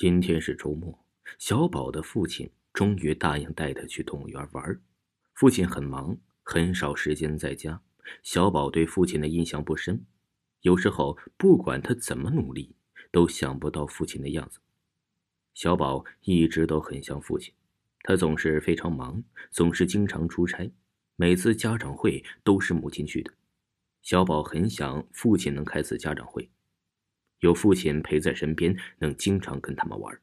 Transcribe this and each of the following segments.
今天是周末，小宝的父亲终于答应带他去动物园玩。父亲很忙，很少时间在家。小宝对父亲的印象不深，有时候不管他怎么努力，都想不到父亲的样子。小宝一直都很像父亲，他总是非常忙，总是经常出差，每次家长会都是母亲去的。小宝很想父亲能开次家长会。有父亲陪在身边，能经常跟他们玩。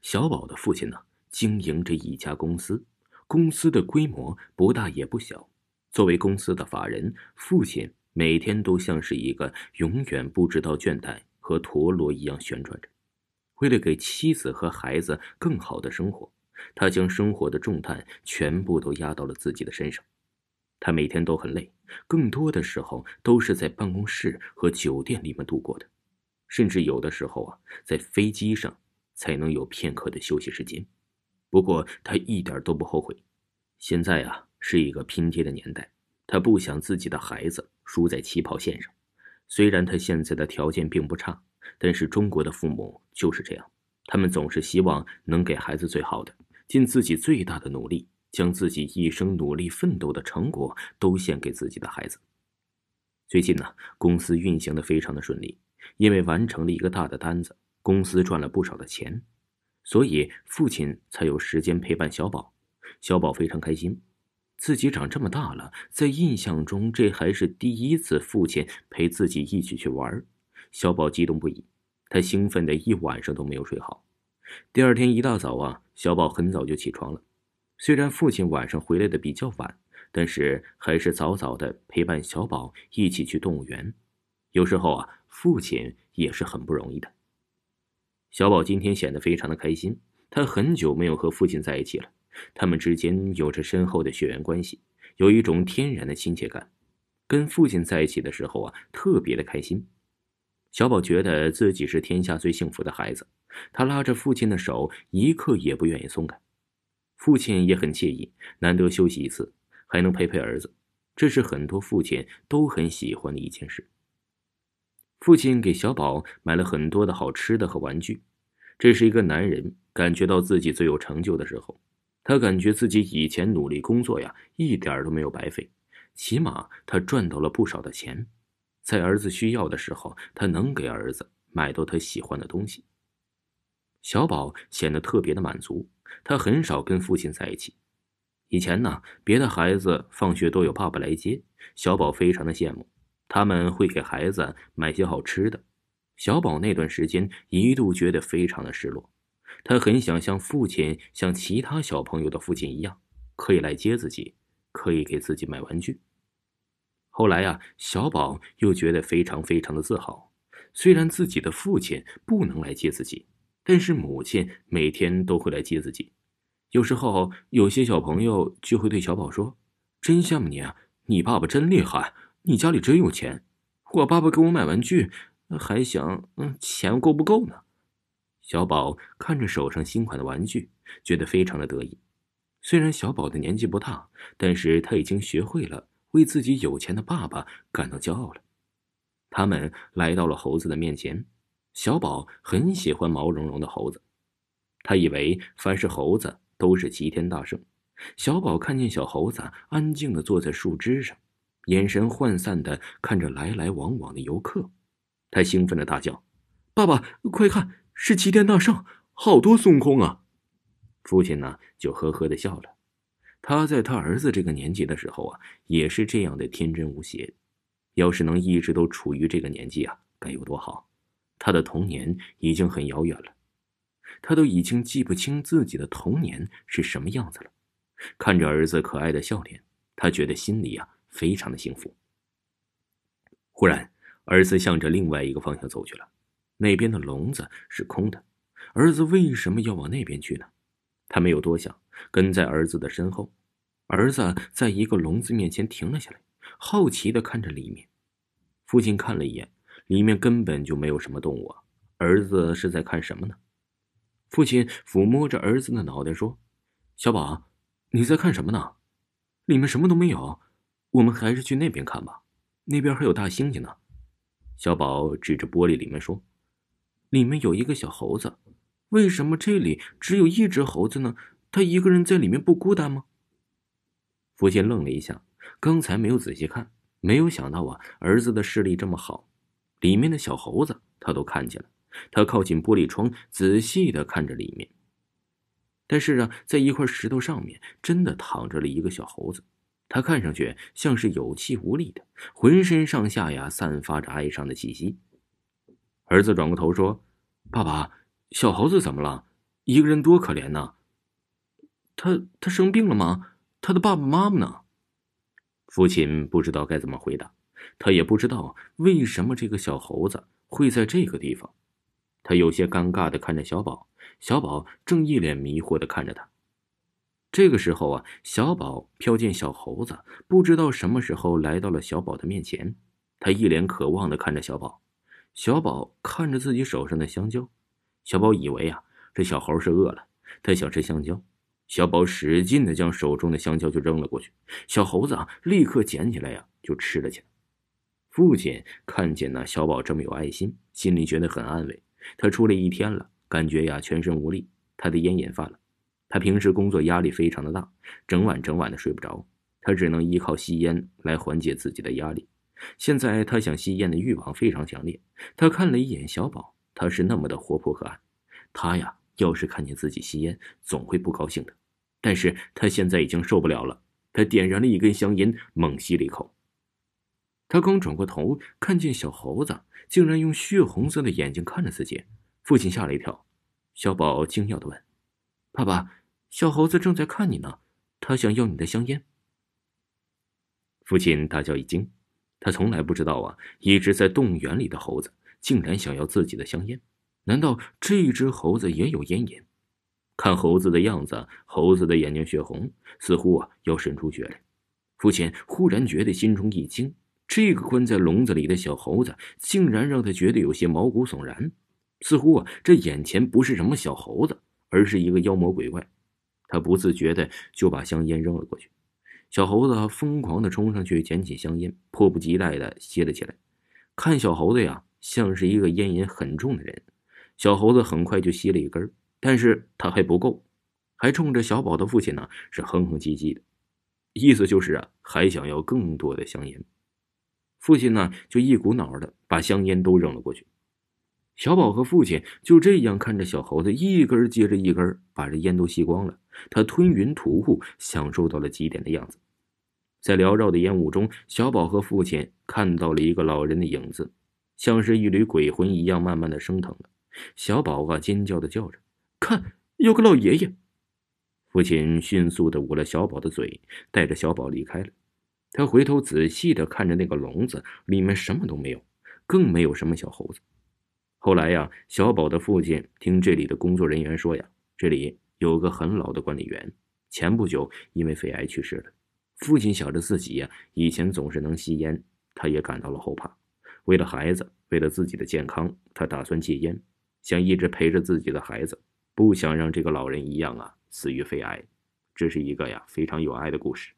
小宝的父亲呢，经营着一家公司，公司的规模不大也不小。作为公司的法人，父亲每天都像是一个永远不知道倦怠和陀螺一样旋转着。为了给妻子和孩子更好的生活，他将生活的重担全部都压到了自己的身上。他每天都很累，更多的时候都是在办公室和酒店里面度过的。甚至有的时候啊，在飞机上才能有片刻的休息时间。不过他一点都不后悔。现在啊，是一个拼爹的年代，他不想自己的孩子输在起跑线上。虽然他现在的条件并不差，但是中国的父母就是这样，他们总是希望能给孩子最好的，尽自己最大的努力，将自己一生努力奋斗的成果都献给自己的孩子。最近呢，公司运行的非常的顺利。因为完成了一个大的单子，公司赚了不少的钱，所以父亲才有时间陪伴小宝。小宝非常开心，自己长这么大了，在印象中这还是第一次父亲陪自己一起去玩。小宝激动不已，他兴奋的一晚上都没有睡好。第二天一大早啊，小宝很早就起床了。虽然父亲晚上回来的比较晚，但是还是早早的陪伴小宝一起去动物园。有时候啊。父亲也是很不容易的。小宝今天显得非常的开心，他很久没有和父亲在一起了，他们之间有着深厚的血缘关系，有一种天然的亲切感。跟父亲在一起的时候啊，特别的开心。小宝觉得自己是天下最幸福的孩子，他拉着父亲的手，一刻也不愿意松开。父亲也很惬意，难得休息一次，还能陪陪儿子，这是很多父亲都很喜欢的一件事。父亲给小宝买了很多的好吃的和玩具，这是一个男人感觉到自己最有成就的时候。他感觉自己以前努力工作呀，一点都没有白费，起码他赚到了不少的钱。在儿子需要的时候，他能给儿子买到他喜欢的东西。小宝显得特别的满足，他很少跟父亲在一起。以前呢，别的孩子放学都有爸爸来接，小宝非常的羡慕。他们会给孩子买些好吃的，小宝那段时间一度觉得非常的失落，他很想像父亲，像其他小朋友的父亲一样，可以来接自己，可以给自己买玩具。后来呀，小宝又觉得非常非常的自豪，虽然自己的父亲不能来接自己，但是母亲每天都会来接自己。有时候有些小朋友就会对小宝说：“真羡慕你啊，你爸爸真厉害。”你家里真有钱，我爸爸给我买玩具，还想嗯钱够不够呢？小宝看着手上新款的玩具，觉得非常的得意。虽然小宝的年纪不大，但是他已经学会了为自己有钱的爸爸感到骄傲了。他们来到了猴子的面前，小宝很喜欢毛茸茸的猴子，他以为凡是猴子都是齐天大圣。小宝看见小猴子安静的坐在树枝上。眼神涣散的看着来来往往的游客，他兴奋的大叫：“爸爸，快看，是齐天大圣，好多孙悟空啊！”父亲呢，就呵呵的笑了。他在他儿子这个年纪的时候啊，也是这样的天真无邪。要是能一直都处于这个年纪啊，该有多好！他的童年已经很遥远了，他都已经记不清自己的童年是什么样子了。看着儿子可爱的笑脸，他觉得心里啊。非常的幸福。忽然，儿子向着另外一个方向走去了，那边的笼子是空的，儿子为什么要往那边去呢？他没有多想，跟在儿子的身后。儿子在一个笼子面前停了下来，好奇的看着里面。父亲看了一眼，里面根本就没有什么动物啊！儿子是在看什么呢？父亲抚摸着儿子的脑袋说：“小宝，你在看什么呢？里面什么都没有。我们还是去那边看吧，那边还有大猩猩呢。”小宝指着玻璃里面说：“里面有一个小猴子，为什么这里只有一只猴子呢？他一个人在里面不孤单吗？”父亲愣了一下，刚才没有仔细看，没有想到啊，儿子的视力这么好，里面的小猴子他都看见了。他靠近玻璃窗，仔细的看着里面。但是啊，在一块石头上面，真的躺着了一个小猴子。他看上去像是有气无力的，浑身上下呀散发着哀伤的气息。儿子转过头说：“爸爸，小猴子怎么了？一个人多可怜呐！他他生病了吗？”他的爸爸妈妈呢？父亲不知道该怎么回答，他也不知道为什么这个小猴子会在这个地方。他有些尴尬的看着小宝，小宝正一脸迷惑的看着他。这个时候啊，小宝瞟见小猴子，不知道什么时候来到了小宝的面前，他一脸渴望的看着小宝。小宝看着自己手上的香蕉，小宝以为啊，这小猴是饿了，他想吃香蕉。小宝使劲的将手中的香蕉就扔了过去，小猴子啊立刻捡起来呀就吃了起来。父亲看见那小宝这么有爱心，心里觉得很安慰。他出来一天了，感觉呀全身无力，他的烟瘾犯了。他平时工作压力非常的大，整晚整晚的睡不着，他只能依靠吸烟来缓解自己的压力。现在他想吸烟的欲望非常强烈。他看了一眼小宝，他是那么的活泼可爱。他呀要是看见自己吸烟，总会不高兴的。但是他现在已经受不了了，他点燃了一根香烟，猛吸了一口。他刚转过头，看见小猴子竟然用血红色的眼睛看着自己，父亲吓了一跳。小宝惊讶的问：“爸爸，小猴子正在看你呢，他想要你的香烟。”父亲大叫一惊，他从来不知道啊，一直在动物园里的猴子竟然想要自己的香烟，难道这只猴子也有烟瘾？看猴子的样子，猴子的眼睛血红，似乎啊要渗出血来。父亲忽然觉得心中一惊，这个关在笼子里的小猴子，竟然让他觉得有些毛骨悚然，似乎啊这眼前不是什么小猴子，而是一个妖魔鬼怪。他不自觉的就把香烟扔了过去。小猴子疯狂的冲上去捡起香烟，迫不及待的吸了起来。看小猴子呀，像是一个烟瘾很重的人。小猴子很快就吸了一根。但是他还不够，还冲着小宝的父亲呢是哼哼唧唧的，意思就是啊还想要更多的香烟。父亲呢就一股脑的把香烟都扔了过去。小宝和父亲就这样看着小猴子一根接着一根把这烟都吸光了，他吞云吐雾，享受到了极点的样子。在缭绕的烟雾中，小宝和父亲看到了一个老人的影子，像是一缕鬼魂一样慢慢的升腾了。小宝啊尖叫的叫着。看，有个老爷爷。父亲迅速的捂了小宝的嘴，带着小宝离开了。他回头仔细的看着那个笼子，里面什么都没有，更没有什么小猴子。后来呀，小宝的父亲听这里的工作人员说呀，这里有个很老的管理员，前不久因为肺癌去世了。父亲想着自己呀，以前总是能吸烟，他也感到了后怕。为了孩子，为了自己的健康，他打算戒烟，想一直陪着自己的孩子。不想让这个老人一样啊死于肺癌，这是一个呀非常有爱的故事。